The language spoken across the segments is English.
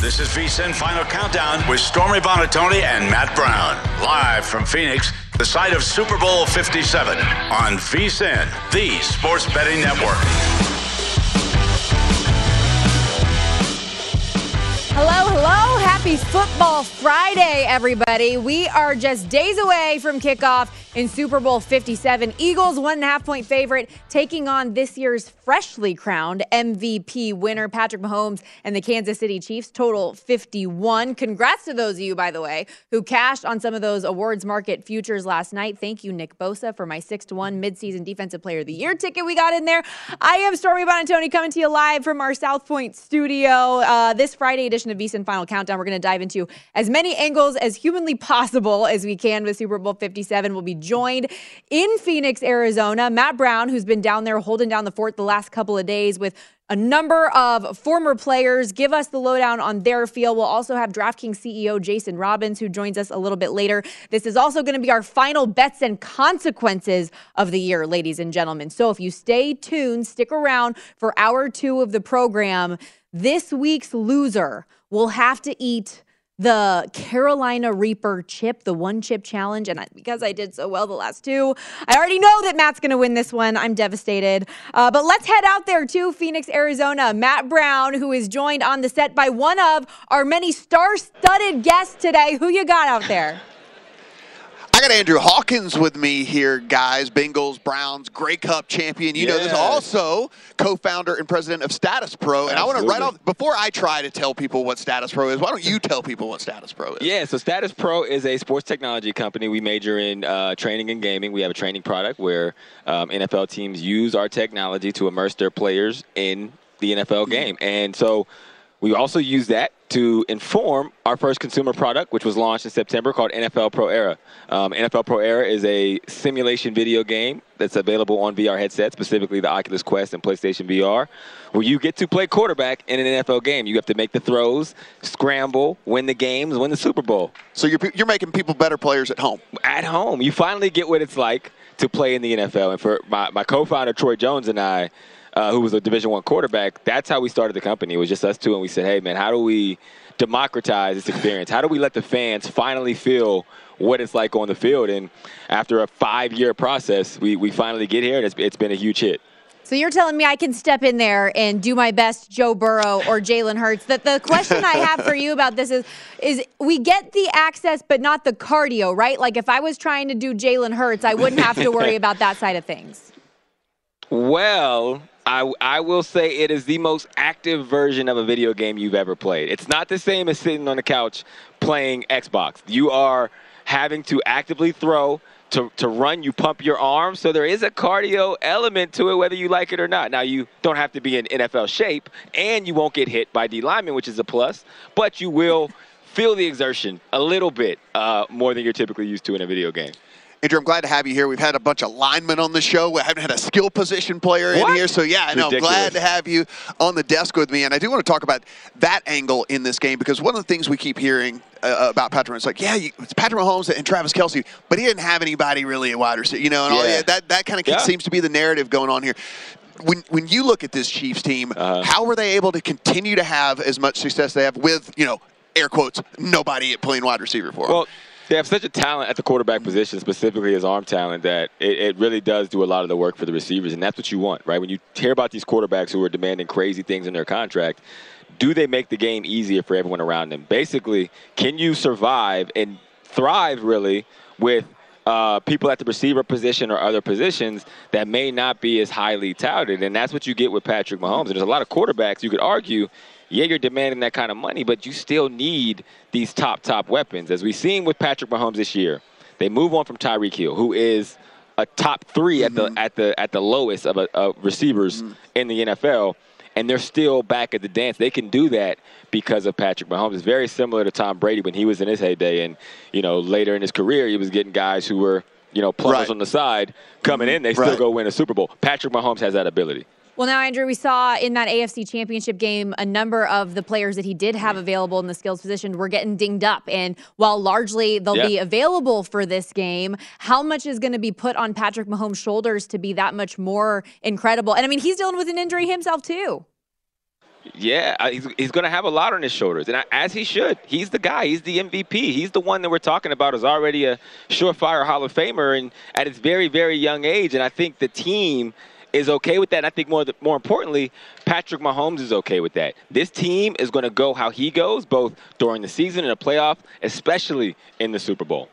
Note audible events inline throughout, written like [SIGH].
This is VSIN Final Countdown with Stormy Buonantony and Matt Brown. Live from Phoenix, the site of Super Bowl 57 on VSIN, the sports betting network. Hello, hello. Happy Football Friday, everybody. We are just days away from kickoff in Super Bowl 57. Eagles, one and a half point favorite, taking on this year's freshly crowned MVP winner, Patrick Mahomes, and the Kansas City Chiefs. Total 51. Congrats to those of you, by the way, who cashed on some of those awards market futures last night. Thank you, Nick Bosa, for my 6 to 1 midseason Defensive Player of the Year ticket we got in there. I am Stormy Buonantony coming to you live from our South Point studio. Uh, this Friday edition of VSIN Final Countdown, we're going to dive into as many angles as humanly possible as we can with Super Bowl 57. We'll be joined in Phoenix, Arizona. Matt Brown, who's been down there holding down the fort the last couple of days with a number of former players give us the lowdown on their feel. We'll also have DraftKings CEO Jason Robins, who joins us a little bit later. This is also going to be our final bets and consequences of the year, ladies and gentlemen. So if you stay tuned, stick around for hour two of the program. This week's loser will have to eat the Carolina Reaper chip, the one chip challenge. And I, because I did so well the last two, I already know that Matt's going to win this one. I'm devastated. Uh, but let's head out there to Phoenix, Arizona. Matt Brown, who is joined on the set by one of our many star studded guests today. Who you got out there? I got Andrew Hawkins with me here, guys. Bengals, Browns, Grey Cup champion. You know this. Also, co-founder and president of Status Pro. And I want to right off before I try to tell people what Status Pro is. Why don't you tell people what Status Pro is? Yeah, so Status Pro is a sports technology company. We major in uh, training and gaming. We have a training product where um, NFL teams use our technology to immerse their players in the NFL game. And so we also use that to inform our first consumer product, which was launched in September called NFL Pro Era. Um, NFL Pro Era is a simulation video game that's available on VR headsets, specifically the Oculus Quest and PlayStation VR, where you get to play quarterback in an NFL game. You have to make the throws, scramble, win the games, win the Super Bowl. So you're, you're making people better players at home. At home. You finally get what it's like to play in the NFL. And for my, my co-founder, Troy Jones, and I, uh, who was a Division One quarterback. That's how we started the company. It was just us two, and we said, "Hey, man, how do we democratize this experience? How do we let the fans finally feel what it's like on the field?" And after a five-year process, we, we finally get here, and it's, it's been a huge hit. So you're telling me I can step in there and do my best, Joe Burrow or Jalen Hurts. That the question I have for you about this is, is we get the access, but not the cardio, right? Like if I was trying to do Jalen Hurts, I wouldn't have to worry [LAUGHS] about that side of things. Well, I, I will say it is the most active version of a video game you've ever played. It's not the same as sitting on the couch playing Xbox. You are having to actively throw, to, to run, you pump your arms. So there is a cardio element to it, whether you like it or not. Now, you don't have to be in NFL shape, and you won't get hit by D linemen, which is a plus, but you will feel the exertion a little bit uh, more than you're typically used to in a video game. Andrew, I'm glad to have you here. We've had a bunch of linemen on the show. We haven't had a skill position player what? in here. So, yeah, I know. glad to have you on the desk with me. And I do want to talk about that angle in this game because one of the things we keep hearing uh, about Patrick it's like, yeah, you, it's Patrick Mahomes and Travis Kelce, but he didn't have anybody really at wide receiver, you know, and yeah. all yeah, that, that kind of yeah. seems to be the narrative going on here when when you look at this Chiefs team, uh-huh. how were they able to continue to have as much success they have with you know air quotes nobody playing wide receiver for them? Well, they have such a talent at the quarterback position, specifically as arm talent, that it, it, really does do a lot of the work for the receivers, and that's what you want, right? When you hear about these quarterbacks who are demanding crazy things in their contract, do they make the game easier for everyone around them? Basically, can you survive and thrive really with uh, people at the receiver position or other positions that may not be as highly touted. And that's what you get with Patrick Mahomes. And there's a lot of quarterbacks you could argue yeah, you're demanding that kind of money, but you still need these top, top weapons. As we've seen with Patrick Mahomes this year, they move on from Tyreek Hill, who is a top 3 mm-hmm. at the at the at the lowest of, a, of receivers mm-hmm. in the NFL, and they're still back at the dance. They can do that because of Patrick Mahomes. It's very similar to Tom Brady when he was in his heyday, and you know later in his career, he was getting guys who were you know plumbers right. on the side coming mm-hmm. in. They still right. go win a Super Bowl. Patrick Mahomes has that ability. Well, now, Andrew, we saw in that AFC championship game a number of the players that he did have mm-hmm. available in the skills position were getting dinged up. And while largely they'll yeah. be available for this game, how much is going to be put on Patrick Mahomes' shoulders to be that much more incredible? And I mean, he's dealing with an injury himself, too. Yeah, uh, he's, he's going to have a lot on his shoulders, and uh, as he should. He's the guy. He's the MVP. He's the one that we're talking about is already a surefire Hall of Famer, and at his very, very young age. And I think the team is okay with that. And I think more more importantly, Patrick Mahomes is okay with that. This team is going to go how he goes, both during the season and the playoff, especially in the Super Bowl.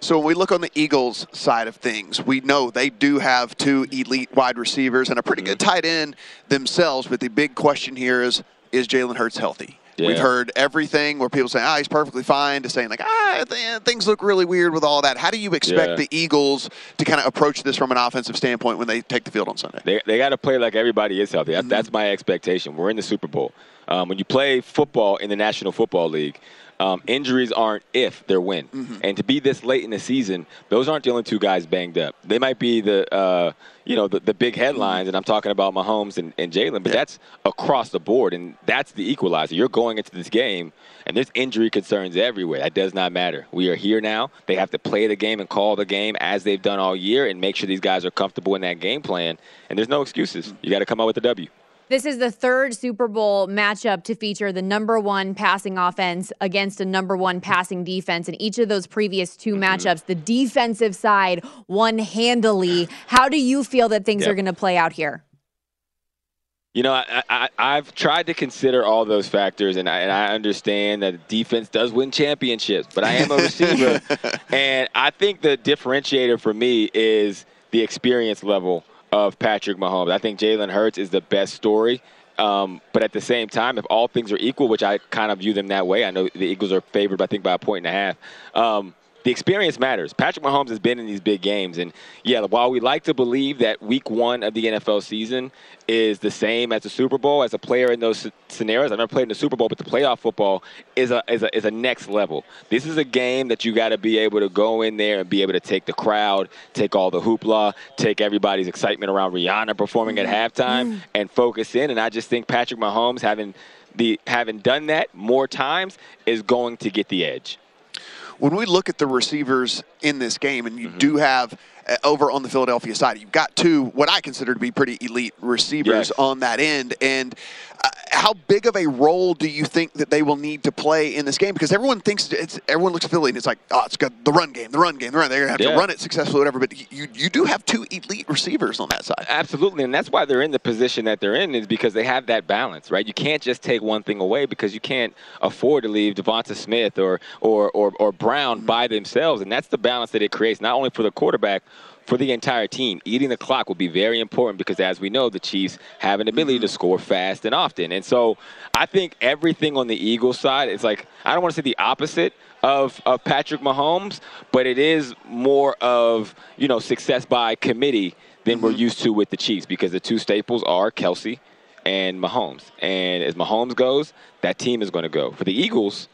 So when we look on the Eagles side of things, we know they do have two elite wide receivers and a pretty good mm-hmm. tight end themselves. But the big question here is: Is Jalen Hurts healthy? Yeah. We've heard everything where people say, ah, he's perfectly fine, to saying, like, ah, things look really weird with all that. How do you expect yeah. the Eagles to kind of approach this from an offensive standpoint when they take the field on Sunday? They, they got to play like everybody is healthy. Mm-hmm. That's my expectation. We're in the Super Bowl. Um, when you play football in the National Football League, um, injuries aren't if, they're when. Mm-hmm. And to be this late in the season, those aren't the only two guys banged up. They might be the, uh, you know, the, the big headlines, mm-hmm. and I'm talking about Mahomes and, and Jalen, but yeah. that's across the board, and that's the equalizer. You're going into this game, and there's injury concerns everywhere. That does not matter. We are here now. They have to play the game and call the game as they've done all year and make sure these guys are comfortable in that game plan, and there's no excuses. You got to come out with a W. This is the third Super Bowl matchup to feature the number one passing offense against a number one passing defense. In each of those previous 2 mm-hmm. matchups, the defensive side won handily. How do you feel that things yep. are going to play out here? You know, I, have tried to consider all those factors, and I, and I understand that defense does win championships, but I am a receiver. [LAUGHS] and I think the differentiator for me is the experience level of Patrick Mahomes. I think Jalen Hurts is the best story. Um, but at the same time, if all things are equal, which I kind of view them that way, I know the Eagles are favored, I think, by a point and a half. Um, the experience matters. Patrick Mahomes has been in these big games, and yeah, while we like to believe that Week One of the NFL season is the same as the Super Bowl, as a player in those scenarios, I've never played in the Super Bowl, but the playoff football is a is a, is a next level. This is a game that you got to be able to go in there and be able to take the crowd, take all the hoopla, take everybody's excitement around Rihanna performing at halftime, mm. and focus in. And I just think Patrick Mahomes having the having done that more times is going to get the edge when we look at the receivers in this game, and you mm-hmm. do have uh, over on the Philadelphia side, you've got two what I consider to be pretty elite receivers yes. on that end, and how big of a role do you think that they will need to play in this game? Because everyone thinks it's everyone looks at Philly and it's like, oh, it's got the run game, the run game, the run. They're gonna have yeah. to run it successfully, whatever. But you you do have two elite receivers on that side. Absolutely, and that's why they're in the position that they're in is because they have that balance, right? You can't just take one thing away because you can't afford to leave Devonta Smith or or or, or Brown mm-hmm. by themselves, and that's the balance that it creates not only for the quarterback for the entire team. Eating the clock will be very important because, as we know, the Chiefs have an ability to mm-hmm. score fast and often. And so I think everything on the Eagles side is like, I don't want to say the opposite of, of Patrick Mahomes, but it is more of, you know, success by committee than we're mm-hmm. used to with the Chiefs because the two staples are Kelce and Mahomes. And as Mahomes goes, that team is going to go. For the Eagles,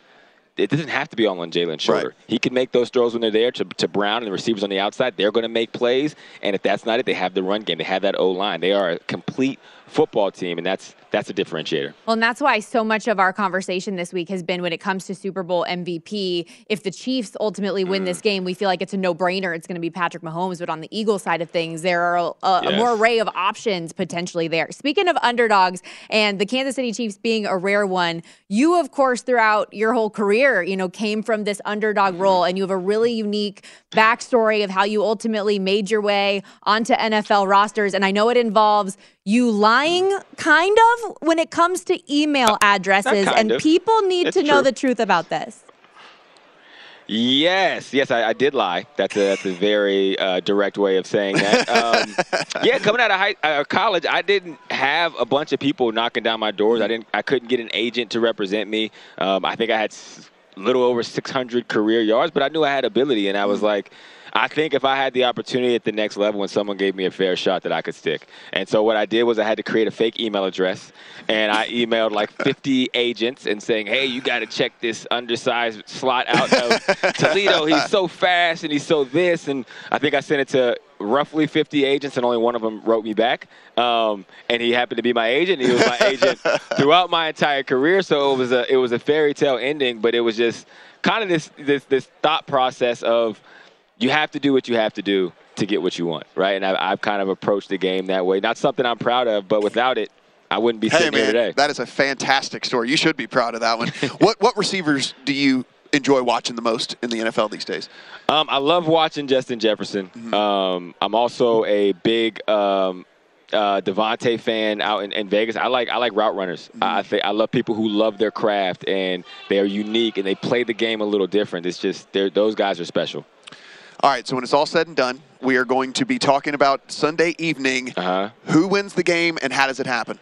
it doesn't have to be all on Jalen Shorter. Right. He can make those throws when they're there to, to Brown and the receivers on the outside. They're going to make plays. And if that's not it, they have the run game. They have that O line. They are a complete football team, and that's that's a differentiator. Well, and that's why so much of our conversation this week has been when it comes to Super Bowl MVP. If the Chiefs ultimately win Mm. this game, we feel like it's a no brainer. It's going to be Patrick Mahomes. But on the Eagles side of things, there are a, a Yes. more array of options potentially there. Speaking of underdogs and the Kansas City Chiefs being a rare one, you, of course, throughout your whole career, you know, came from this underdog Mm-hmm. role and you have a really unique backstory of how you ultimately made your way onto NFL rosters. And I know it involves you lying kind of when it comes to email addresses kind and of. people need It's to know the truth about this Yes, yes, I, I did lie. That's a, that's a very uh, direct way of saying that. Um, [LAUGHS] yeah, coming out of high, uh, college, I didn't have a bunch of people knocking down my doors. I didn't. I couldn't get an agent to represent me. Um, I think I had s- little over 600 career yards, but I knew I had ability, and I was like. I think if I had the opportunity at the next level and someone gave me a fair shot that I could stick. And so what I did was I had to create a fake email address and I emailed like 50 agents and saying, "Hey, you got to check this undersized slot out of [LAUGHS] Toledo. He's so fast and he's so this." And I think I sent it to roughly 50 agents and only one of them wrote me back. Um, and he happened to be my agent. He was my [LAUGHS] agent throughout my entire career. So it was a it was a fairy tale ending, but it was just kind of this this this thought process of you have to do what you have to do to get what you want, right? And I've, I've kind of approached the game that way. Not something I'm proud of, but without it, I wouldn't be Hey sitting here today. that is a fantastic story. You should be proud of that one. [LAUGHS] what what receivers do you enjoy watching the most in the NFL these days? Um, I love watching Justin Jefferson. Mm-hmm. Um, I'm also a big um, uh, Davante fan out in, in Vegas. I like I like route runners. Mm-hmm. I think I love people who love their craft and they are unique and they play the game a little different. It's just those guys are special. All right, so when it's all said and done, we are going to be talking about Sunday evening. Uh-huh. Who wins the game and how does it happen?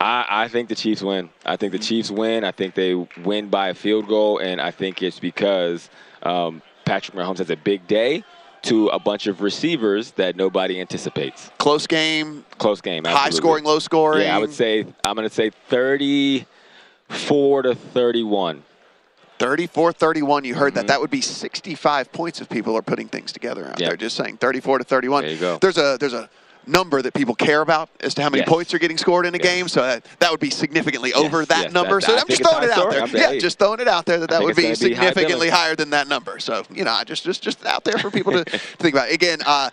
I, I think the Chiefs win. I think the Chiefs win. I think they win by a field goal, and I think it's because um, Patrick Mahomes has a big day to a bunch of receivers that nobody anticipates. Close game, Close game. high scoring, low scoring. Yeah, I would say I'm going to say 34 to 31. 34 31. You heard that. That would be 65 points if people are putting things together out Mm-hmm. Yep. there. Just saying 34 to 31. There you go. There's a there's a number that people care about as to how many Yes. points are getting scored in a Yes. game. So that, that would be significantly over that yes, number. that- so I I'm just throwing it out there. Yeah, just throwing it out there that that would be gonna be high significantly higher than that number. So, you know, I just just just out there for people to [LAUGHS] think about. Again, uh,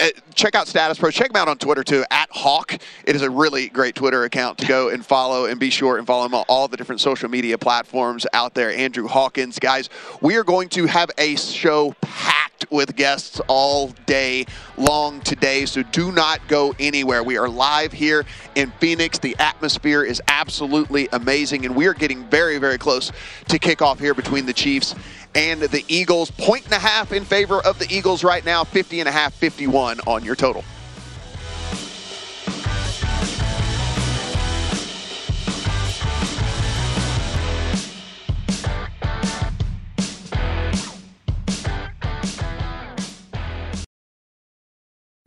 uh, check out Status Pro. Check them out on Twitter too, at Hawk. It is a really great Twitter account to go and follow and be sure and follow him on all the different social media platforms out there. Andrew Hawkins, guys, we are going to have a show with guests all day long today, so do not go anywhere. We are live here in Phoenix. The atmosphere is absolutely amazing, and we are getting very, very close to kickoff here between the Chiefs and the Eagles. Point and a half in favor of the Eagles right now, 50 and a half, 51 on your total.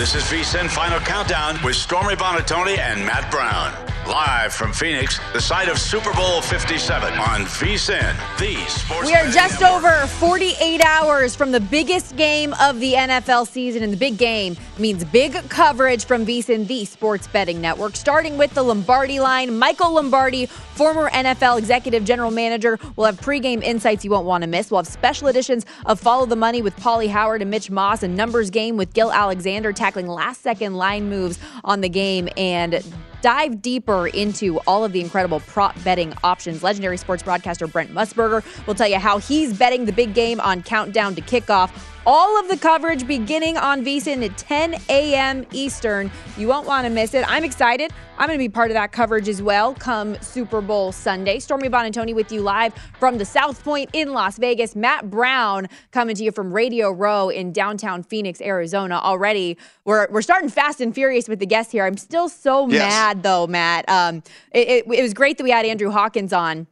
This is VSIN Final Countdown with Stormy Buonantony and Matt Brown. Live from Phoenix, the site of Super Bowl 57 on VSIN, the sports. We are just over 48 hours from the biggest game of the NFL season, and the big game means big coverage from VSiN, the sports betting network. Starting with the Lombardi line, Michael Lombardi, former NFL executive general manager, will have pregame insights you won't want to miss. We'll have special editions of Follow the Money with Pauly Howard and Mitch Moss, and numbers game with Gill Alexander tackling last-second line moves on the game, and dive deeper into all of the incredible prop betting options. Legendary sports broadcaster Brent Musburger will tell you how he's betting the big game on Countdown to Kickoff. All of the coverage beginning on VSiN at 10 a.m. Eastern. You won't want to miss it. I'm excited. I'm going to be part of that coverage as well come Super Bowl Sunday. Stormy Buonantony with you live from the South Point in Las Vegas. Matt Brown coming to you from Radio Row in downtown Phoenix, Arizona. Already, we're, we're starting fast and furious with the guests here. I'm still so Yes. mad, though, Matt. Um, it, it, it was great that we had Andrew Hawkins on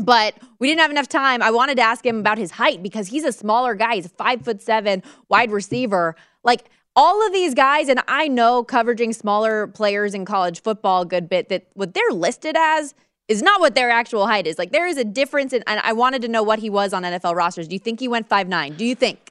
but we didn't have enough time. I wanted to ask him about his height because he's a smaller guy. He's a five foot seven wide receiver. Like all of these guys, and I know covering smaller players in college football a good bit that what they're listed as is not what their actual height is. Like there is a difference, in, and I wanted to know what he was on NFL rosters. Do you think he went five nine? Do you think?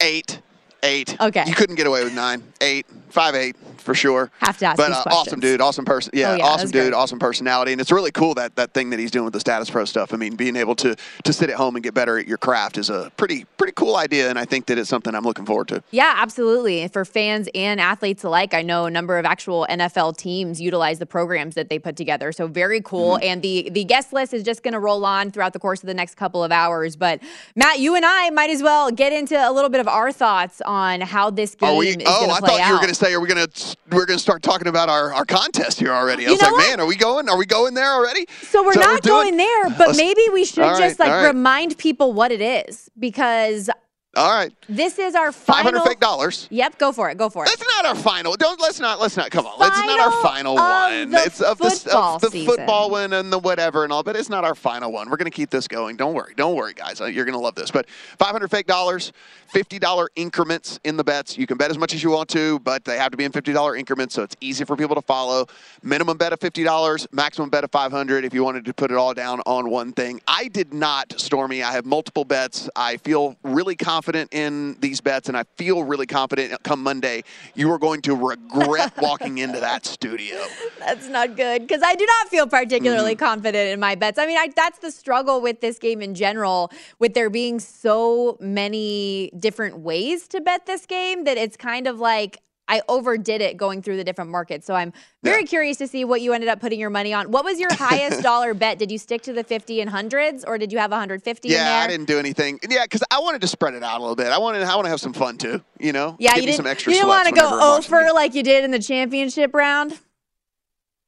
Eight. Eight. Okay. You couldn't get away with nine. Eight. Five eight for sure. Have to ask But uh, awesome dude, awesome person. Yeah, Oh, yeah, awesome dude, great. awesome personality, and it's really cool that that thing that he's doing with the status pro stuff. I mean, being able to to sit at home and get better at your craft is a pretty pretty cool idea, and I think that it's something I'm looking forward to. Yeah, absolutely. For fans and athletes alike, I know a number of actual NFL teams utilize the programs that they put together. So very cool. Mm-hmm. And the the guest list is just going to roll on throughout the course of the next couple of hours. But Matt, you and I might as well get into a little bit of our thoughts on how this game Are we? is Oh, going to play out. Oh, I thought you were going to say, "Are we going to we're going to start talking about our, our contest here already?" I You was like, what? "Man, are we going? Are we going there already?" so we're what not doing? going there, [LAUGHS] but Let's- maybe we should right, just like right. remind people what it is because All right, this is our five final. hundred fake dollars. Yep, go for it. Go for it. That's not our final. Don't let's not let's not come on. Let's not our Final final one. it's of the, football of the season. football one and the whatever and all, but it's not our final one. We're gonna keep this going. Don't worry. Don't worry, guys. Uh, You're gonna love this. But 500 fake dollars, $50 increments in the bets. You can bet as much as you want to, but they have to be in $50 increments, so it's easy for people to follow. Minimum bet of $50, maximum bet of 500 if you wanted to put it all down on one thing. I did not, Stormy. I have multiple bets. I feel really confident in these bets, and I feel really confident come Monday you are going to regret [LAUGHS] walking into that studio. That's not good because I do not feel particularly Mm-hmm. confident in my bets. I mean, I, that's the struggle with this game in general, with there being so many different ways to bet this game that it's kind of like I overdid it going through the different markets. So I'm very yeah. curious to see what you ended up putting your money on. What was your [LAUGHS] highest dollar bet? Did you stick to the 50 and hundreds or did you have 150 yeah, I didn't do anything. Yeah, because I wanted to spread it out a little bit. I wanted I want to have some fun too, you know? Yeah, Give you didn't, you didn't want to go over like you did in the championship round?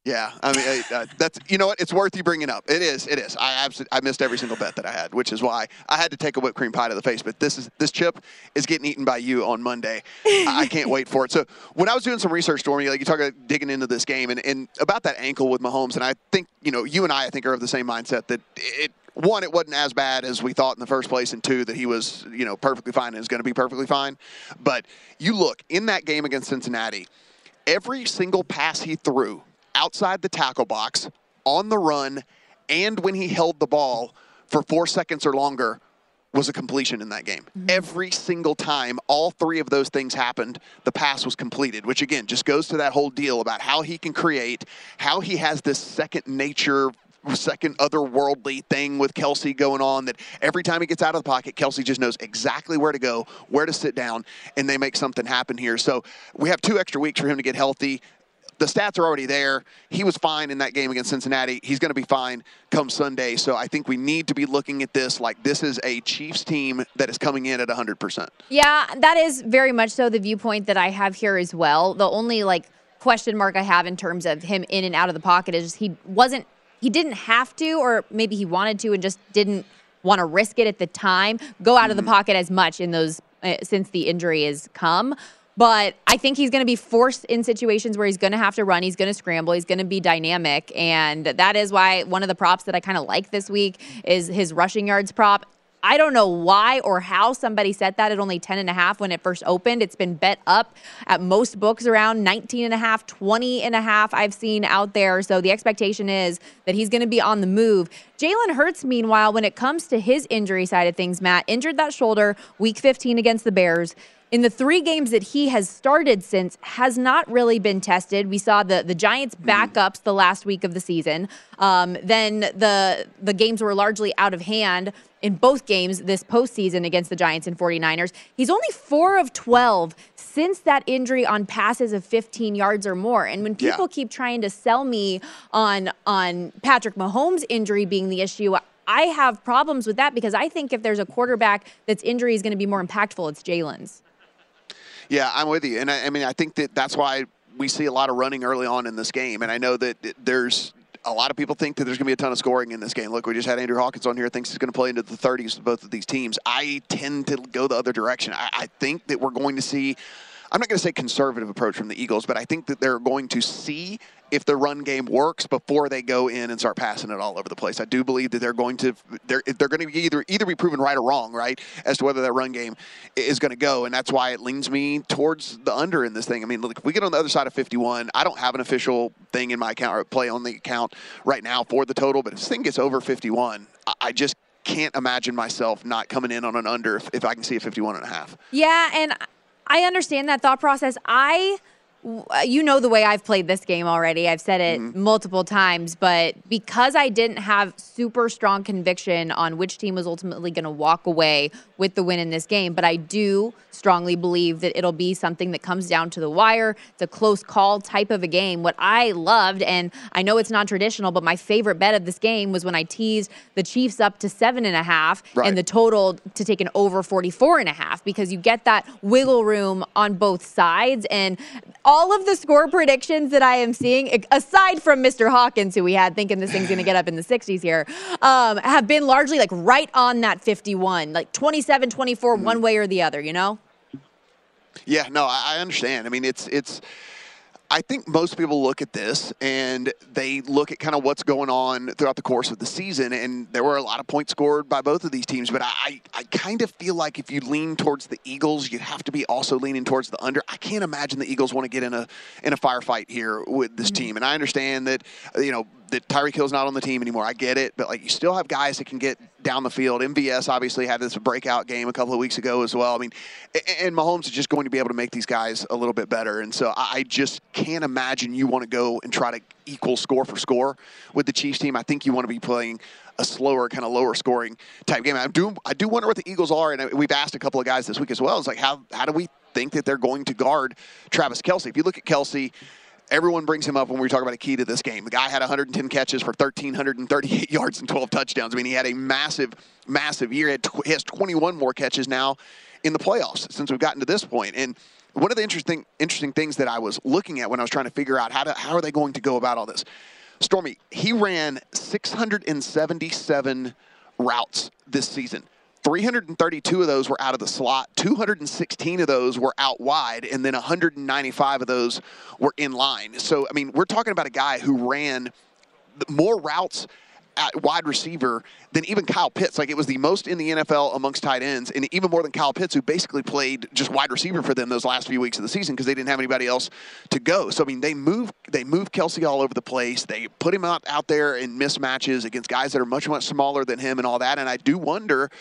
Yeah, I mean uh, that's you know what it's worth you bringing up. It is, it is. I absolutely I missed every single bet that I had, which is why I had to take a whipped cream pie to the face. But this is this chip is getting eaten by you on Monday. I can't [LAUGHS] wait for it. So when I was doing some research, Stormy, like you talk about digging into this game and, and about that ankle with Mahomes, and I think you know you and I I think are of the same mindset that it one, it wasn't as bad as we thought in the first place, and two, that he was, you know, perfectly fine and is going to be perfectly fine. But you look in that game against Cincinnati, every single pass he threw outside the tackle box, on the run, and when he held the ball for four seconds or longer was a completion in that game. Mm-hmm. Every single time all three of those things happened, the pass was completed, which again just goes to that whole deal about how he can create, how he has this second nature second otherworldly thing with Kelce going on that every time he gets out of the pocket, Kelce just knows exactly where to go, where to sit down, and they make something happen here. So we have two extra weeks for him to get healthy the stats are already there. He was fine in that game against Cincinnati. He's going to be fine come Sunday. So I think we need to be looking at this like this is a Chiefs team that is coming in at 100%. Yeah, that is very much so the viewpoint that I have here as well. The only like question mark I have in terms of him in and out of the pocket is he wasn't he didn't have to or maybe he wanted to and just didn't want to risk it at the time go out mm-hmm. of the mm-hmm. pocket as much in those uh, since the injury has come but I think he's going to be forced in situations where he's going to have to run. He's going to scramble. He's going to be dynamic. And that is why one of the props that I kind of like this week is his rushing yards prop. I don't know why or how somebody set that at only 10 and a half when it first opened. It's been bet up at most books around 19 and a half, 20 and a half I've seen out there. So the expectation is that he's going to be on the move. Jalen Hurts, meanwhile, when it comes to his injury side of things, Matt, injured that shoulder week 15 against the Bears in the three games that he has started since has not really been tested. We saw the the Giants mm-hmm. backups the last week of the season. Um, then the the games were largely out of hand in both games this postseason against the Giants and 49ers. He's only four of 12 since that injury on passes of 15 yards or more. And when people yeah. keep trying to sell me on on Patrick Mahomes' injury being the issue, I have problems with that because I think if there's a quarterback that's injury is going to be more impactful, it's Jalen's. Yeah, I'm with you, and I, I mean I think that that's why we see a lot of running early on in this game, and I know that there's a lot of people think that there's going to be a ton of scoring in this game. Look, we just had Andrew Hawkins on here, thinks he's going to play into the 30s with both of these teams. I tend to go the other direction. I, I think that we're going to see I'm not going to say conservative approach from the Eagles, but I think that they're going to see if the run game works before they go in and start passing it all over the place. I do believe that they're going to they're they're going to be either either be proven right or wrong, right, as to whether that run game is going to go, and that's why it leans me towards the under in this thing. I mean, look, if we get on the other side of 51, I don't have an official thing in my account or play on the account right now for the total, but if this thing gets over 51, I just can't imagine myself not coming in on an under if, if I can see a 51 and a half. Yeah, and I understand that thought process. I you know the way I've played this game already. I've said it mm-hmm. multiple times, but because I didn't have super strong conviction on which team was ultimately going to walk away with the win in this game, but I do strongly believe that it'll be something that comes down to the wire. It's a close call type of a game. What I loved, and I know it's non traditional, but my favorite bet of this game was when I teased the Chiefs up to seven and a half right. and the total to take an over 44 and a half because you get that wiggle room on both sides. And all of the score predictions that I am seeing, aside from Mr. Hawkins, who we had thinking this thing's going to get up in the 60s here, um, have been largely like right on that 51, like 27, 24, mm-hmm. one way or the other, you know? Yeah, no, I understand. I mean, it's it's I think most people look at this and they look at kind of what's going on throughout the course of the season. And there were a lot of points scored by both of these teams. But I, I kind of feel like if you lean towards the Eagles, you have to be also leaning towards the under. I can't imagine the Eagles want to get in a in a firefight here with this mm-hmm. team. And I understand that, you know, that Tyreek Hill's not on the team anymore. I get it, but like you still have guys that can get down the field. MVS obviously had this breakout game a couple of weeks ago as well. I mean, and Mahomes is just going to be able to make these guys a little bit better. And so I just can't imagine you want to go and try to equal score for score with the Chiefs team. I think you want to be playing a slower, kind of lower scoring type game. I do, I do wonder what the Eagles are, and uh, we've asked a couple of guys this week as well. It's like how how do we think that they're going to guard Travis Kelce? If you look at Kelce Everyone brings him up when we talk about a key to this game. The guy had 110 catches for 1,338 [LAUGHS] yards and 12 touchdowns. I mean, he had a massive, massive year. He has 21 more catches now in the playoffs since we've gotten to this point. And one of the interesting, interesting things that I was looking at when I was trying to figure out how to, how are they going to go about all this. Stormy, he ran 677 routes this season. 332 of those were out of the slot, 216 of those were out wide, and then 195 of those were in line. So, I mean, we're talking about a guy who ran more routes at wide receiver than even Kyle Pitts. Like it was the most in the NFL amongst tight ends, and even more than Kyle Pitts, who basically played just wide receiver for them those last few weeks of the season because they didn't have anybody else to go. So I mean, they move they move Kelce all over the place. They put him out out there in mismatches against guys that are much much smaller than him and all that. And I do wonder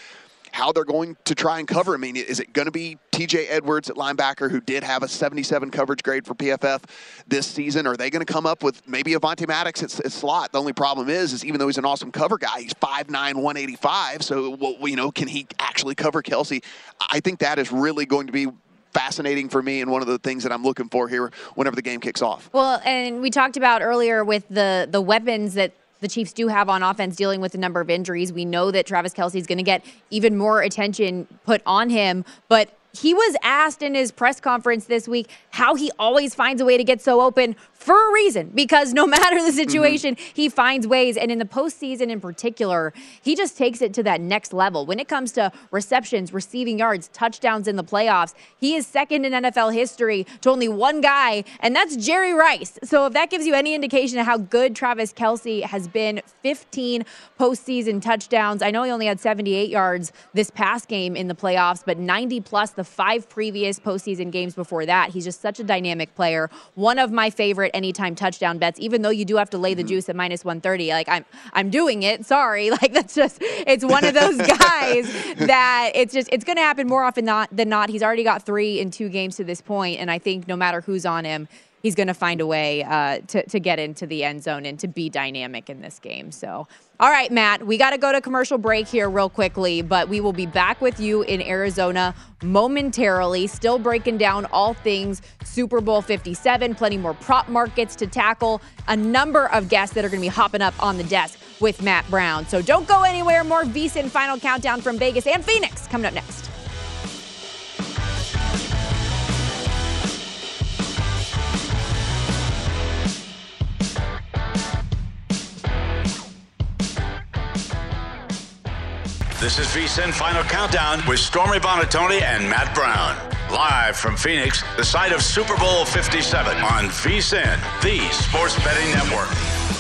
how they're going to try and cover. I mean, is it going to be TJ Edwards at linebacker, who did have a 77 coverage grade for PFF this season? Are they going to come up with maybe Avonte Maddox at, at, slot? The only problem is, is even though he's an awesome cover guy, he's 5'9", 185. So, well, you know, can he actually cover Kelce? I think that is really going to be fascinating for me and one of the things that I'm looking for here whenever the game kicks off. Well, and we talked about earlier with the the weapons that the Chiefs do have on offense dealing with a number of injuries. We know that Travis Kelce is going to get even more attention put on him, but he was asked in his press conference this week how he always finds a way to get so open for a reason because no [LAUGHS] matter the situation, mm-hmm. he finds ways. And in the postseason in particular, he just takes it to that next level. When it comes to receptions, receiving yards, touchdowns in the playoffs, he is second in NFL history to only one guy, and that's Jerry Rice. So if that gives you any indication of how good Travis Kelce has been, 15 postseason touchdowns. I know he only had 78 yards this past game in the playoffs, but 90 plus the five previous postseason games before that. He's just such a dynamic player. One of my favorite anytime touchdown bets, even though you do have to lay the mm-hmm. juice at minus 130. Like I'm I'm doing it. Sorry. [LAUGHS] Like that's just it's one of those [LAUGHS] guys that it's just it's gonna happen more often not than not. He's already got three in two games to this point, and I think no matter who's on him, he's going to find a way uh, to, to get into the end zone and to be dynamic in this game. So, all right, Matt, we got to go to commercial break here real quickly, but we will be back with you in Arizona momentarily, still breaking down all things Super Bowl 57, plenty more prop markets to tackle, a number of guests that are going to be hopping up on the desk with Matt Brown. So don't go anywhere. More VSIN final countdown from Vegas and Phoenix coming up next. This is VSIN Final Countdown with Stormy Buonantony and Matt Brown. Live from Phoenix, the site of Super Bowl 57 on VSIN, the sports betting network.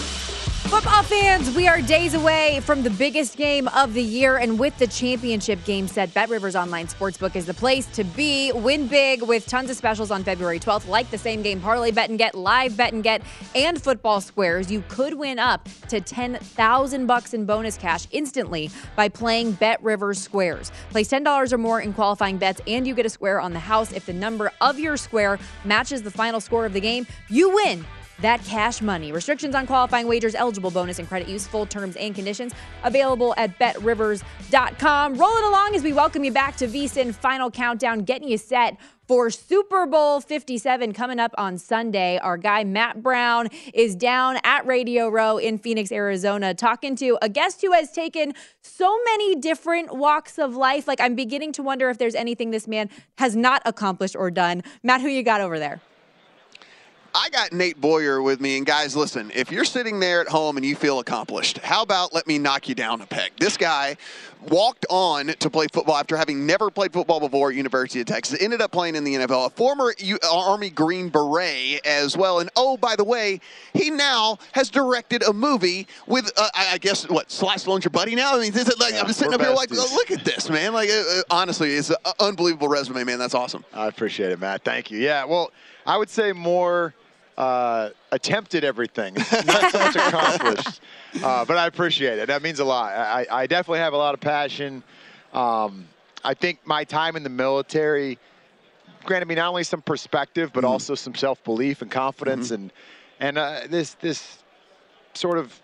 Football fans, we are days away from the biggest game of the year, and with the championship game set, Bet Rivers Online Sportsbook is the place to be. Win big with tons of specials on February 12th, like the same game parlay bet and get, live bet and get, and football squares. You could win up to 10,000 bucks in bonus cash instantly by playing Bet Rivers Squares. Place $10 or more in qualifying bets, and you get a square on the house. If the number of your square matches the final score of the game, you win that cash money. Restrictions on qualifying wagers, eligible bonus and credit use, full terms and conditions available at betrivers.com. Rolling along as we welcome you back to VSIN Final Countdown, getting you set for Super Bowl 57 coming up on Sunday. Our guy Matt Brown is down at Radio Row in Phoenix, Arizona, talking to a guest who has taken so many different walks of life. Like, I'm beginning to wonder if there's anything this man has not accomplished or done. Matt, who you got over there? I got Nate Boyer with me, and guys, listen, if you're sitting there at home and you feel accomplished, how about let me knock you down a peg? This guy walked on to play football after having never played football before at University of Texas, ended up playing in the NFL, a former U- Army Green Beret as well. And oh, by the way, he now has directed a movie with, uh, I guess, what, Sly Stallone's your buddy now? I mean, is it like, yeah, I'm sitting up here like, oh, look at this, man. Like, uh, uh honestly, it's an unbelievable resume, man. That's awesome. I appreciate it, Matt. Thank you. Yeah, well, I would say more uh, attempted everything. Not so much [LAUGHS] accomplished, uh, but I appreciate it. That means a lot. I, I definitely have a lot of passion. Um, I think my time in the military granted me not only some perspective, but mm-hmm. also some self belief and confidence, mm-hmm. and and uh, this this sort of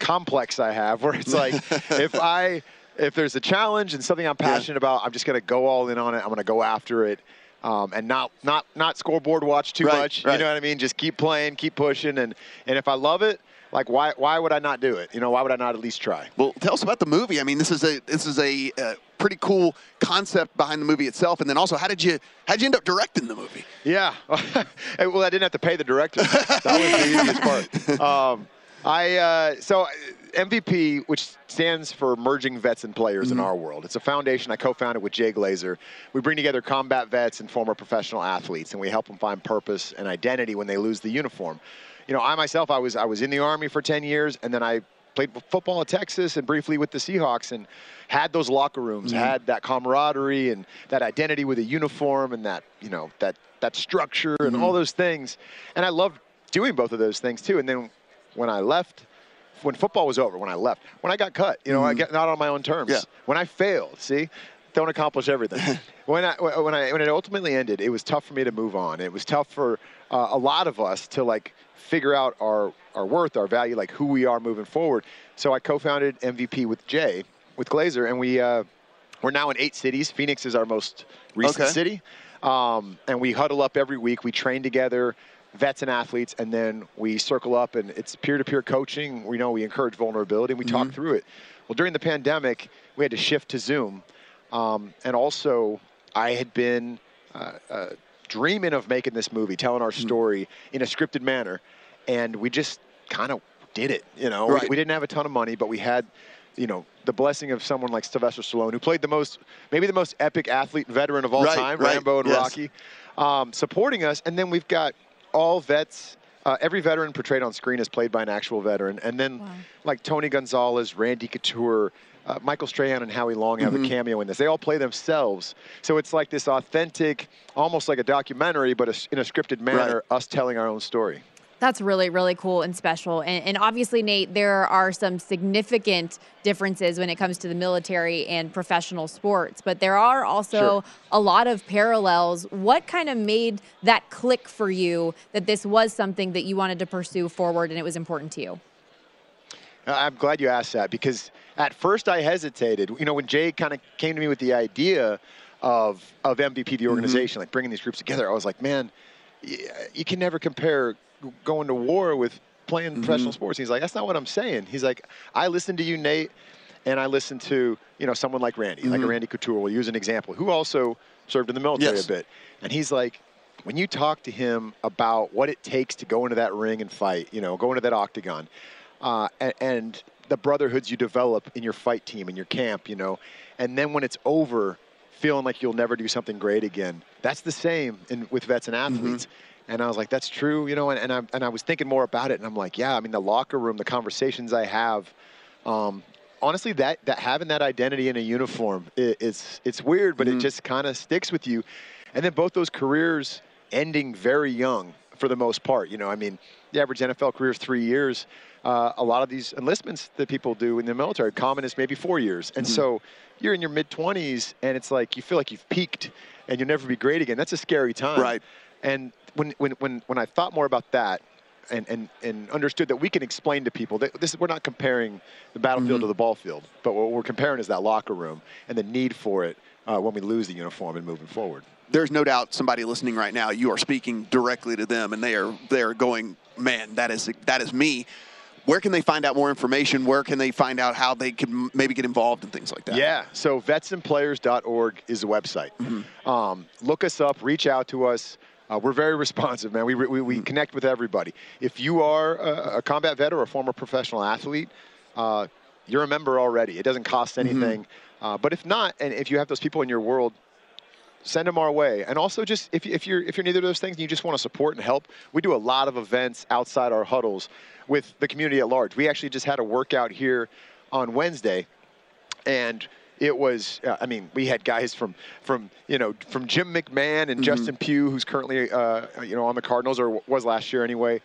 complex I have, where it's like [LAUGHS] if I if there's a challenge and something I'm passionate yeah. about, I'm just going to go all in on it. I'm going to go after it. Um, and not not not scoreboard watch too right, much. Right. You know what I mean? Just keep playing, keep pushing, and and if I love it, like why why would I not do it? You know, why would I not at least try? Well, tell us about the movie. I mean, this is a this is a uh, pretty cool concept behind the movie itself, and then also how did you how did you end up directing the movie? Yeah, [LAUGHS] well, I didn't have to pay the director. that was the [LAUGHS] easiest part. Um, I uh, so MVP, which stands for Merging Vets and Players mm-hmm. in our world. It's a foundation I co-founded with Jay Glazer. We bring together combat vets and former professional athletes, and we help them find purpose and identity when they lose the uniform. You know, I myself, I was I was in the Army for 10 years, and then I played football at Texas and briefly with the Seahawks, and had those locker rooms, mm-hmm. had that camaraderie and that identity with a uniform, and that you know that that structure mm-hmm. and all those things. And I loved doing both of those things too. And then when I left when football was over, when I left, when I got cut, you know, mm. I get not on my own terms. Yeah. When I failed, see, don't accomplish everything. [LAUGHS] when I when I when it ultimately ended, it was tough for me to move on. It was tough for uh, a lot of us to like figure out our our worth, our value, like who we are moving forward. So I co-founded MVP with Jay, with Glazer, and we uh, we're now in eight cities. Phoenix is our most recent okay. city, um, and we huddle up every week. We train together vets and athletes, and then we circle up and it's peer-to-peer coaching. We know we encourage vulnerability and we mm-hmm. talk through it. Well, during the pandemic, we had to shift to Zoom, um, and also I had been uh, uh, dreaming of making this movie, telling our mm-hmm. story mm-hmm. in a scripted manner, and we just kind of did it. You know, right. we, we didn't have a ton of money, but we had you know, the blessing of someone like Sylvester Stallone, who played the most, maybe the most epic athlete and veteran of all right, time, right, Rambo and yes. Rocky, um, supporting us. And then we've got all vets. Uh, every veteran portrayed on screen is played by an actual veteran, and then wow. like Tony Gonzalez, Randy Couture, uh, Michael Strahan, and Howie Long have mm-hmm. a cameo in this. They all play themselves, so it's like this authentic, almost like a documentary, but a, in a scripted manner, right. us telling our own story. That's really, really cool and special. And, and, obviously, Nate, there are some significant differences when it comes to the military and professional sports, but there are also sure. a lot of parallels. What kind of made that click for you that this was something that you wanted to pursue forward and it was important to you? Uh, I'm glad you asked that because at first I hesitated. You know, when Jay kind of came to me with the idea of, of MVP, the mm-hmm. organization, mm-hmm. like bringing these groups together, I was like, man, you can never compare going to war with playing mm-hmm. professional sports. He's like, that's not what I'm saying. He's like, I listen to you, Nate, and I listen to you know someone like Randy, mm-hmm. like a Randy Couture. We'll use an example, who also served in the military yes. a bit, and he's like, when you talk to him about what it takes to go into that ring and fight, you know, go into that octagon, uh, and, and the brotherhoods you develop in your fight team in your camp, you know, and then when it's over, feeling like you'll never do something great again. That's the same in, with vets and mm-hmm. athletes. Mm-hmm. And I was like, that's true, you know, and, and, I, and I was thinking more about it, and I'm like, yeah, I mean, the locker room, the conversations I have, um, honestly, that, that having that identity in a uniform, it, it's, it's weird, but mm-hmm. it just kind of sticks with you. And then both those careers ending very young for the most part. You know, I mean, the average NFL career is three years. Uh, a lot of these enlistments that people do in the military, common is maybe four years. And mm-hmm. so you're in your mid 20s, and it's like you feel like you've peaked and you'll never be great again. That's a scary time. Right. And when, when, when, when I thought more about that and, and, and understood that we can explain to people that this we're not comparing the battlefield mm-hmm. to the ball field, but what we're comparing is that locker room and the need for it uh, when we lose the uniform and moving forward. There's no doubt somebody listening right now, you are speaking directly to them, and they are they are going, man, that is that is me where can they find out more information? Where can they find out how they can maybe get involved and things like that? Yeah, so vetsandplayers.org is the website. Mm-hmm. Um, look us up, reach out to us. Uh, we're very [LAUGHS] responsive, man. We, we, we mm-hmm. connect with everybody. If you are a, a, combat vet or a former professional athlete, uh, you're a member already. It doesn't cost mm-hmm. anything. Mm-hmm. Uh, but if not, and if you have those people in your world, send them our way. And also, just if, if you're if you're neither of those things and you just want to support and help, we do a lot of events outside our huddles with the community at large. We actually just had a workout here on Wednesday, and it was. Uh, I mean, we had guys from from you know from Jim McMahon and Mm-hmm. Justin Pugh, who's currently uh, you know on the Cardinals or was last year anyway,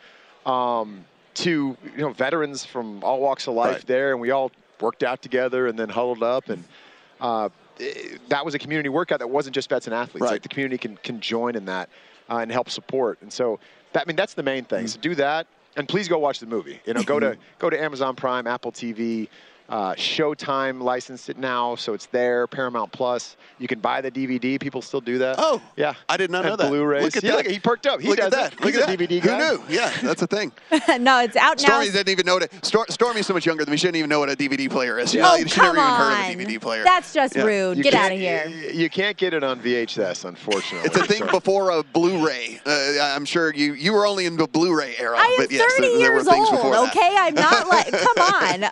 um, to you know veterans from all walks of life Right. there, and we all worked out together and then huddled up and. Uh, eh, that was a community workout that wasn't just vets and athletes. Right. Like the community can, can join in that uh, and help support. And so that I mean that's the main thing. Mm. So do that, and please go watch the movie. You know, go to [LAUGHS] go to Amazon Prime, Apple TV, uh, Showtime licensed it now, so it's there. Paramount Plus. You can buy the DVD. People still do that. Oh, yeah. I did not know that. Blu-rays. Look at yeah, that. Look, he perked up. He Look does at that. it. Look He's at a that. DVD guy. Who knew? Yeah, that's a thing. [LAUGHS] no, it's out now. Stormy doesn't even know what it. Stor- Stormy's so much younger than me. She didn't even know what a DVD player is. She, Oh, she come never even heard on. of a DVD player. That's just Yeah. rude. You Get out of here. You can't get it on VHS, unfortunately. It's a thing before a Blu-ray. Uh, I'm sure you you were only in the Blu-ray era. I am but yes, 30 there, there were years things old, okay? I'm not like, come [LAUGHS] on.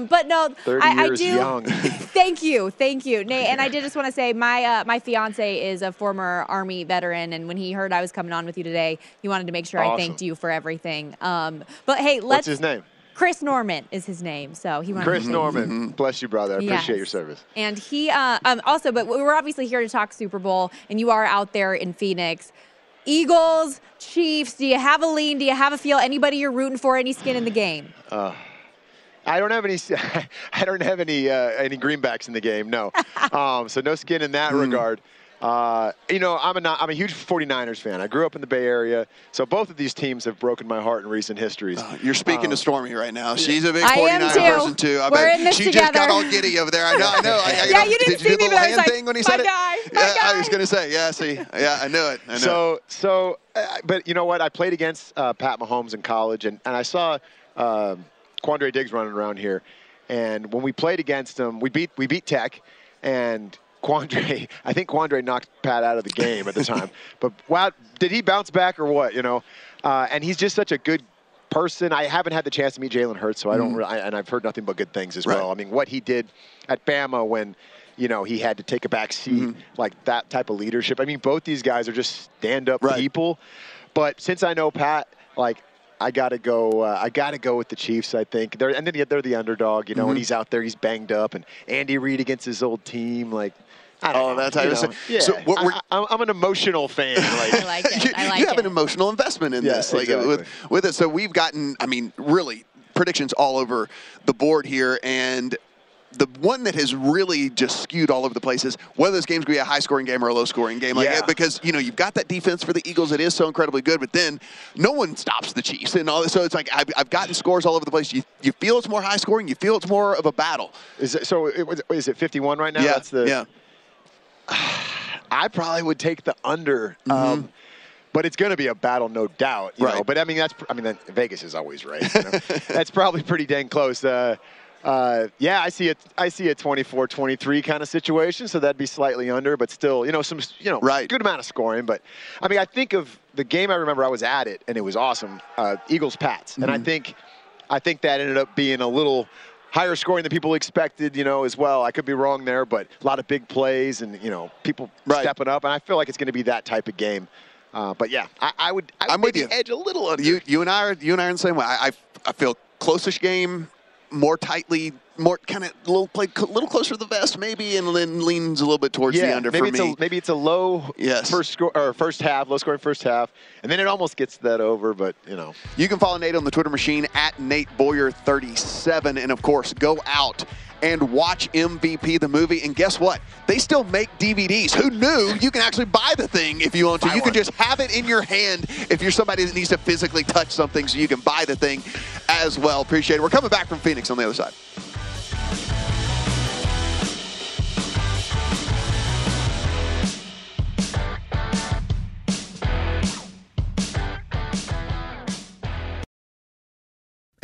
Um, but no, 30 I, I do. young. [LAUGHS] Thank you, thank you, Nate. And I did just want to say, my uh, my fiance is a former Army veteran, and when he heard I was coming on with you today, he wanted to make sure I thanked you for everything. Um, but hey, let's. What's his name? Chris Norman is his name, so he wanted. To Chris Norman. Bless you, brother. I appreciate your service. And he uh, um, also, but we're obviously here to talk Super Bowl, and you are out there in Phoenix. Eagles, Chiefs. Do you have a lean? Do you have a feel? Anybody you're rooting for? Any skin in the game? Uh, I don't have any. [LAUGHS] I don't have any uh, any greenbacks in the game. No, [LAUGHS] um, so no skin in that regard. Uh, you know, I'm a not, I'm a huge 49ers fan. I grew up in the Bay Area, so both of these teams have broken my heart in recent histories. You're speaking Um, to Stormy right now. She's a big I 49er too. person too. I We're bet in this she just got all giddy over there. I know. I know. [LAUGHS] I, I, Yeah, you didn't did see you do me, the but I little hand like, thing when he said it? guy, my yeah, I was gonna say. Yeah. See. Yeah, I knew it. I knew it. So, so, uh, but you know what? I played against uh, Pat Mahomes in college, and, and I saw um Quandre Diggs running around here. And when we played against him, we beat we beat Tech, and Quandre. [LAUGHS] I think Quandre knocked Pat out of the game at the time. [LAUGHS] but wow, did he bounce back or what? You know, uh, and he's just such a good person. I haven't had the chance to meet Jalen Hurts, so I don't. Really, and I've heard nothing but good things as Right. well. I mean, what he did at Bama when. You know, he had to take a back seat, like that type of leadership. I mean, both these guys are just stand-up Right. people. But since I know Pat, like I gotta go. Uh, I gotta go with the Chiefs. I think they're and then they're the underdog. You know, and he's out there, he's banged up, and Andy Reid against his old team, like. I don't Oh, know, that's how you you know. Yeah, so what we're- I, am an emotional fan. [LAUGHS] Like, I like it. you, I like you have it. an emotional investment in Yeah, this, like exactly. with with it. So we've gotten, I mean, really predictions all over the board here, and the one that has really just skewed all over the place is whether this game's going to be a high-scoring game or a low-scoring game. Like, Yeah. because you know you've got that defense for the Eagles; it is so incredibly good, but then no one stops the Chiefs and all. this So it's like I've, I've gotten scores all over the place. You you feel it's more high-scoring. You feel it's more of a battle. is it, so it, is it 51 right now? yeah, That's the. yeah. [SIGHS] I probably would take the under. Mm-hmm. Um, but it's going to be a battle, no doubt. You know? Right. But I mean, that's I mean, Vegas is always right. you know? [LAUGHS] that's probably pretty dang close. Uh, uh, yeah, I see it. I see a 24-23 kind of situation, so that'd be slightly under, but still, you know, some you know, Right. good amount of scoring. But I mean, I think of the game. I remember I was at it, and it was awesome. Uh, Eagles Pats, and I Mm-hmm. think, I think that ended up being a little higher scoring than people expected, you know, as well. I could be wrong there, but a lot of big plays and you know people Right. stepping up, and I feel like it's going to be that type of game. Uh, but yeah, I, I would. I would I'm with you. Edge a little under. You you and I are you and I are in the same way. I I, I feel closest game, more tightly, more kind of little play a little closer to the vest maybe, and then leans a little bit towards yeah, the under maybe for it's me. a maybe it's a low Yes. first score or first half, low scoring first half, and then it almost gets that over. But you know, You can follow Nate on the Twitter machine at Nate Boyer 37, and of course, go out and watch MVP the movie. And guess what? They still make DVDs. Who knew you can actually buy the thing if you want to? Buy you can just have it in your hand if you're somebody that needs to physically touch something, so you can buy the thing as well. Appreciate it. We're coming back from Phoenix on the other side.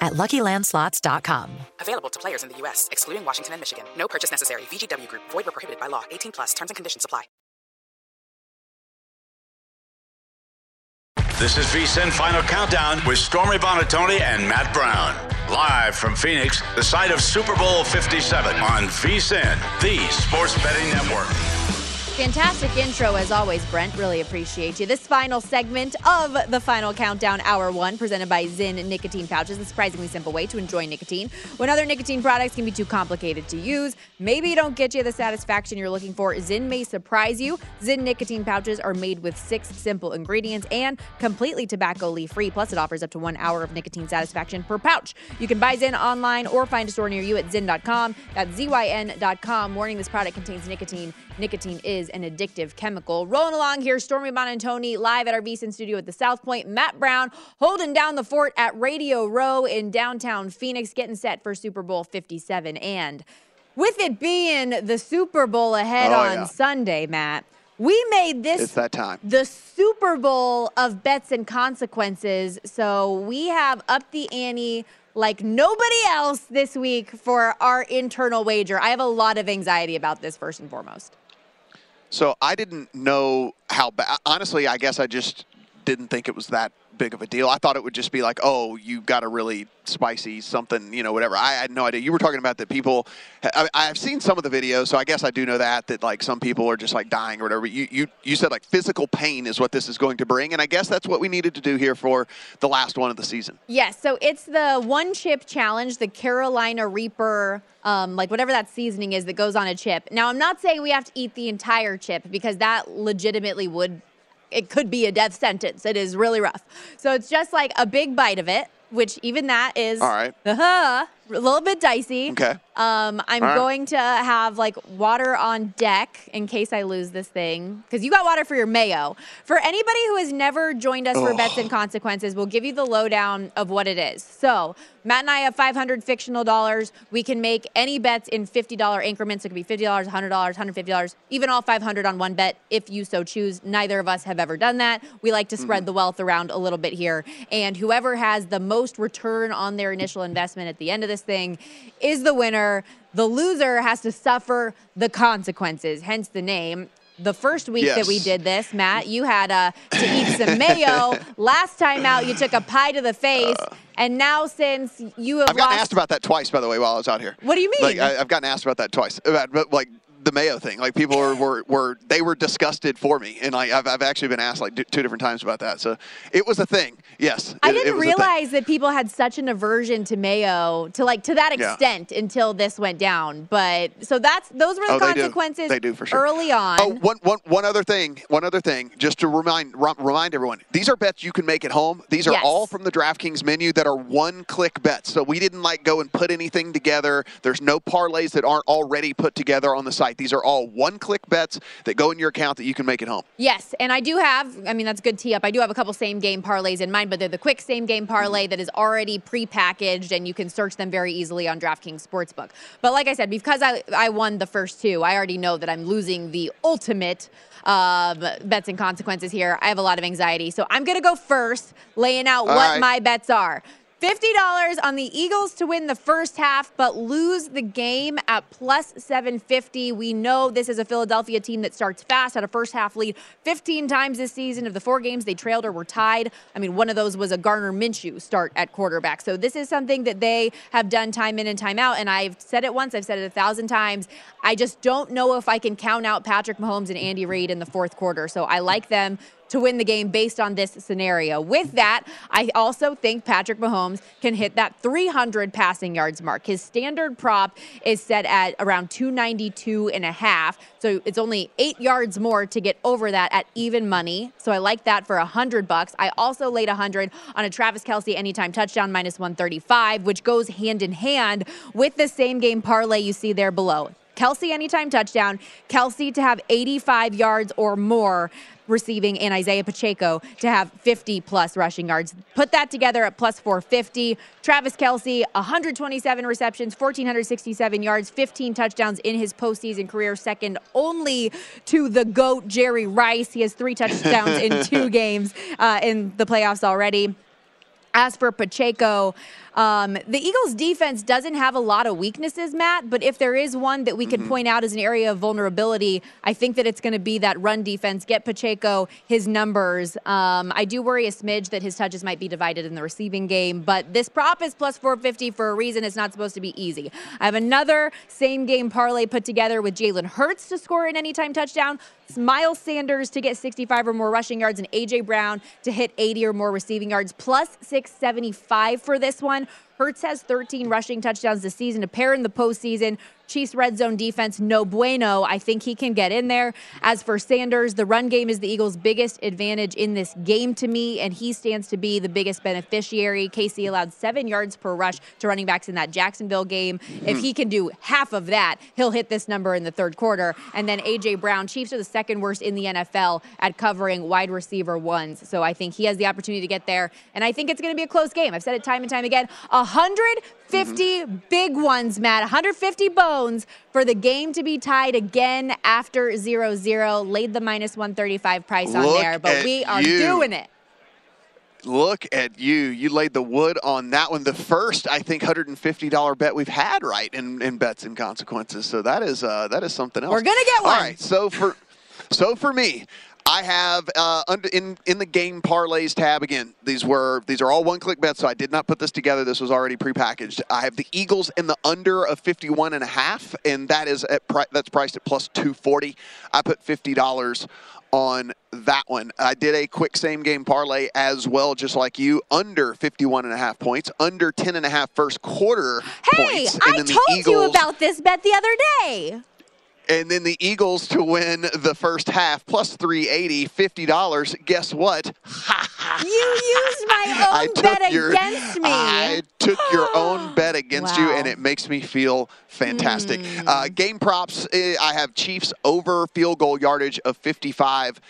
at luckylandslots.com. Available to players in the U.S., excluding Washington and Michigan. No purchase necessary. VGW Group, void or prohibited by law. 18 plus terms and conditions apply. This is VSIN Final Countdown with Stormy Buonantony and Matt Brown. Live from Phoenix, the site of Super Bowl 57 on VSIN, the sports betting network. Fantastic intro as always, Brent. Really appreciate you. This final segment of the final countdown, hour one, presented by Zyn Nicotine Pouches, a surprisingly simple way to enjoy nicotine. When other nicotine products can be too complicated to use, maybe don't get you the satisfaction you're looking for, Zyn may surprise you. Zyn Nicotine Pouches are made with six simple ingredients and completely tobacco leaf free. Plus, it offers up to one hour of nicotine satisfaction per pouch. You can buy Zyn online or find a store near you at Zyn.com. That's Z-Y-N.com. Warning: This product contains nicotine. Nicotine is an addictive chemical. Rolling along here, Stormy Buonantony live at our VSIN studio at the South Point. Matt Brown holding down the fort at Radio Row in downtown Phoenix, getting set for Super Bowl 57. And with it being the Super Bowl ahead Oh, on yeah. Sunday, Matt, we made this It's that time. the Super Bowl of bets and consequences. So we have upped the ante like nobody else this week for our internal wager. I have a lot of anxiety about this first and foremost. So I didn't know how bad. Honestly, I guess I just didn't think it was that big of a deal. I thought it would just be like, oh, you got a really spicy something, you know, whatever. I had no idea. You were talking about that people. I, I've seen some of the videos, so I guess I do know that that like some people are just like dying or whatever. You you you said like physical pain is what this is going to bring, and I guess that's what we needed to do here for the last one of the season. Yes, so it's the one chip challenge, the Carolina Reaper, um, like whatever that seasoning is that goes on a chip. Now, I'm not saying we have to eat the entire chip because that legitimately would, it could be a death sentence. It is really rough. So it's just like a big bite of it, which even that is All right. uh-huh, a little bit dicey. Okay. Um, I'm right. going to have like water on deck in case I lose this thing because you got water for your mayo. For anybody who has never joined us for bets and consequences, we'll give you the lowdown of what it is. So Matt and I have 500 fictional dollars. We can make any bets in $50 increments. It could be $50, $100, $150, even all 500 on one bet if you so choose. Neither of us have ever done that. We like to spread the wealth around a little bit here. And whoever has the most return on their initial investment at the end of this thing is the winner. The loser has to suffer the consequences, hence the name. The first week that we did this, Matt, you had uh, to eat some mayo. [LAUGHS] Last time out, you took a pie to the face. and now, since you have Uh, I've gotten lost asked about that twice, by the way, while I was out here. What do you Like, mean? I, I've gotten asked about that twice. About, like the Mayo thing. Like people were, were, were they were disgusted for me, and like I've, I've actually been asked like two different times about that. So it was a thing. Yes, I it- it didn't was realize that people had such an aversion to mayo to like to that Yeah. extent until this went down. But so that's those were the Oh, they do. consequences They do for sure. early on. Oh, one, one, one other thing. One other thing, just to remind remind everyone, these are bets you can make at home. These are Yes. all from the DraftKings menu that are one-click bets. So we didn't like go and put anything together. There's no parlays that aren't already put together on the site. Fight. These are all one-click bets that go in your account that you can make at home. Yes, and I do have, I mean, that's good tee up. I do have a couple same game parlays in mind, but they're the quick same game parlay that is already pre-packaged and you can search them very easily on DraftKings Sportsbook. But like I said, because I, I won the first two, I already know that I'm losing the ultimate uh, bets and consequences here. I have a lot of anxiety. So I'm going to go first, laying out All what right. my bets are. $50 on the Eagles to win the first half, but lose the game at plus 750. We know this is a Philadelphia team that starts fast, had a first half lead 15 times this season. Of the four games they trailed or were tied, I mean, one of those was a Gardner Minshew start at quarterback. So this is something that they have done time in and time out. And I've said it once, I've said it a thousand times. I just don't know if I can count out Patrick Mahomes and Andy Reid in the fourth quarter. So I like them to win the game based on this scenario. With that, I also think Patrick Mahomes can hit that 300 passing yards mark. His standard prop is set at around 292 and a half. So it's only eight yards more to get over that at even money. So I like that for hundred bucks. I also laid hundred on a Travis Kelce anytime touchdown minus 135, which goes hand in hand with the same game parlay you see there below. Kelce anytime touchdown, Kelce to have 85 yards or more receiving, and Isaiah Pacheco to have 50 plus rushing yards. Put that together at plus 450. Travis Kelce, 127 receptions, 1,467 yards, 15 touchdowns in his postseason career, second only to the GOAT, Jerry Rice. He has three touchdowns in two [LAUGHS] games uh, in the playoffs already. As for Pacheco, um, the Eagles' defense doesn't have a lot of weaknesses, Matt. But if there is one that we could point out as an area of vulnerability, I think that it's going to be that run defense. Get Pacheco his numbers. Um, I do worry a smidge that his touches might be divided in the receiving game, but this prop is plus 450 for a reason. It's not supposed to be easy. I have another same game parlay put together with Jalen Hurts to score an anytime touchdown. Miles Sanders to get 65 or more rushing yards, and AJ Brown to hit 80 or more receiving yards, plus 675 for this one. Hurts has 13 rushing touchdowns this season, a pair in the postseason. Chiefs red zone defense, no bueno. I think he can get in there. As for Sanders, the run game is the Eagles' biggest advantage in this game to me, and he stands to be the biggest beneficiary. KC allowed seven yards per rush to running backs in that Jacksonville game. If hmm. he can do half of that, he'll hit this number in the third quarter. And then A.J. Brown, Chiefs are the second worst in the NFL at covering wide receiver ones. So I think he has the opportunity to get there. And I think it's going to be a close game. I've said it time and time again. 150 big ones, Matt. 150 bones for the game to be tied again after 0 0. Laid the minus 135 price on there, but we are you. doing it. Look at you. You laid the wood on that one. The first, I think, $150 bet we've had right in, in bets and consequences. So that is uh, that is something else. We're gonna get one. All right. So for so for me, I have uh, under in in the game parlays tab again. These were these are all one click bets, so I did not put this together. This was already prepackaged. I have the Eagles in the under of 51 and a half, and that is at pri- that's priced at plus 240. I put fifty dollars on that one. I did a quick same game parlay as well, just like you, under 51 and a half points, under 10 and a half first quarter Hey, points. I then the told you about this bet the other day. And then the Eagles to win the first half plus 380, $50. Guess what? [LAUGHS] You used my own bet your- against me. I took your own [GASPS] bet against you, and it makes me feel fantastic. Hmm. Uh, game props, eh, I have Chiefs over field goal yardage of 55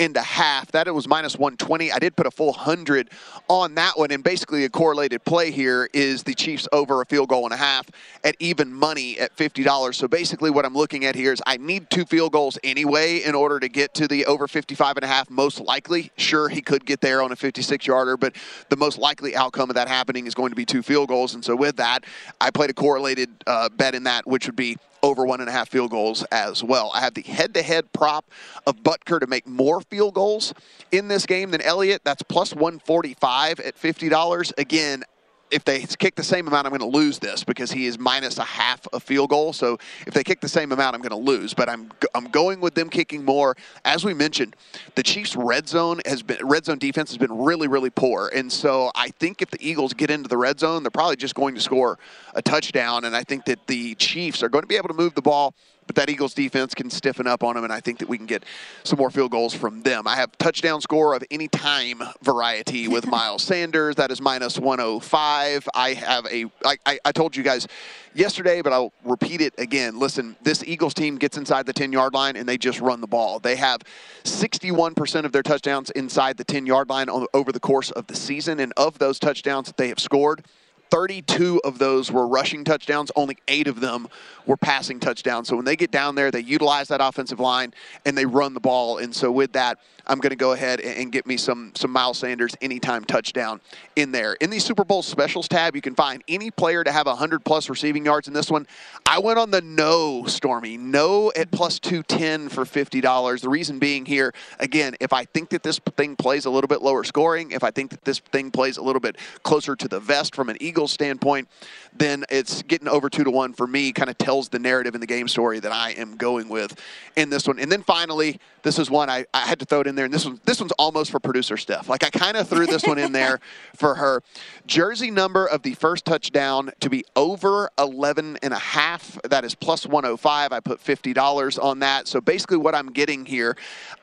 a half. That it was minus 120. I did put a full 100 on that one, and basically a correlated play here is the Chiefs over a field goal and a half at even money at $50. So basically what I'm looking at here is I need two field goals anyway in order to get to the over 55 and a half most likely. Sure, he could get there on a 56 yarder, but the most likely outcome of that happening is going to be two field goals. And so with that, I played a correlated uh, bet in that, which would be over one and a half field goals as well. I have the head-to-head prop of Butker to make more field goals in this game than Elliott. That's plus 145 at $50. Again, if they kick the same amount, I'm going to lose this because he is minus a half a field goal. So if they kick the same amount, I'm going to lose. But I'm I'm going with them kicking more. As we mentioned, the Chiefs' red zone has been red zone defense has been really really poor, and so I think if the Eagles get into the red zone, they're probably just going to score a touchdown. And I think that the Chiefs are going to be able to move the ball but that Eagles defense can stiffen up on them, and I think that we can get some more field goals from them. I have touchdown score of any time variety with [LAUGHS] Miles Sanders. That is minus 105. I have a. I, I, I told you guys yesterday, but I'll repeat it again. Listen, this Eagles team gets inside the 10 yard line and they just run the ball. They have 61% of their touchdowns inside the 10 yard line over the course of the season. And of those touchdowns that they have scored, 32 of those were rushing touchdowns. Only eight of them were passing touchdowns. So when they get down there, they utilize that offensive line and they run the ball. And so with that, I'm going to go ahead and get me some some Miles Sanders anytime touchdown in there. In the Super Bowl specials tab, you can find any player to have 100 plus receiving yards in this one. I went on the no, Stormy, no at plus 210 for $50. The reason being here, again, if I think that this thing plays a little bit lower scoring, if I think that this thing plays a little bit closer to the vest from an Eagles standpoint, then it's getting over two to one for me. Kind of tells the narrative in the game story that I am going with in this one. And then finally, this is one I, I had to throw it in there, and this one this one's almost for producer Steph. Like I kind of threw this one in there [LAUGHS] for her. Jersey number of the first touchdown to be over 11 and a half. That is plus 105. I put $50 on that. So basically, what I'm getting here,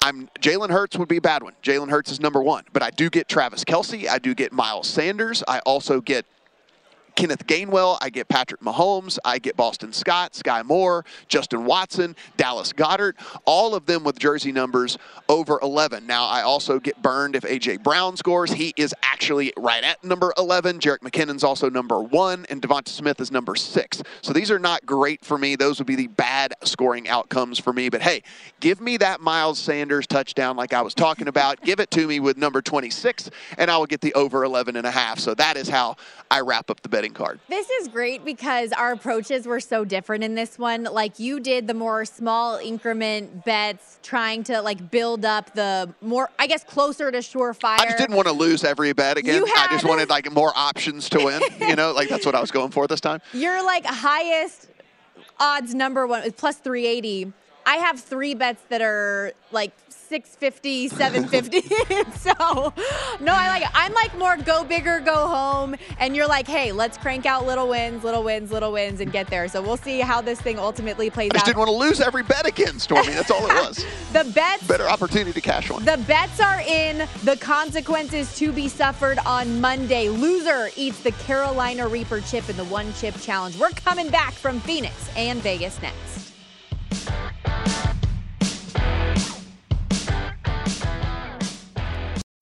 I'm Jalen Hurts would be a bad one. Jalen Hurts is number one, but I do get Travis Kelce. I do get Miles Sanders. I also get Kenneth Gainwell, I get Patrick Mahomes, I get Boston Scott, Skyy Moore, Justin Watson, Dallas Goedert, all of them with jersey numbers over 11. Now, I also get burned if A.J. Brown scores. He is actually right at number 11. Jerick McKinnon's also number one, and DeVonta Smith is number six. So these are not great for me. Those would be the bad scoring outcomes for me. But hey, give me that Miles Sanders touchdown like I was talking about. give it to me with number 26, and I will get the over 11 and a half. So that is how I wrap up the betting card. This is great because our approaches were so different in this one. Like you did the more small increment bets, trying to like build up the more, I guess, closer to surefire. I just didn't want to lose every bet again. I just wanted like more options to win. you know, like that's what I was going for this time. [LAUGHS] You're like highest odds number one is plus 380. I have three bets that are like 650, 750. [LAUGHS] so, no, I like it. I'm like more go bigger, go home. And you're like, hey, let's crank out little wins, little wins, little wins, and get there. So we'll see how this thing ultimately plays out. I just out. didn't want to lose every bet again, Stormy. That's all it [LAUGHS] was. the bets. Better opportunity to cash one. The bets are in. The consequences to be suffered on Monday. Loser eats the Carolina Reaper chip in the one chip challenge. We're coming back from Phoenix and Vegas next.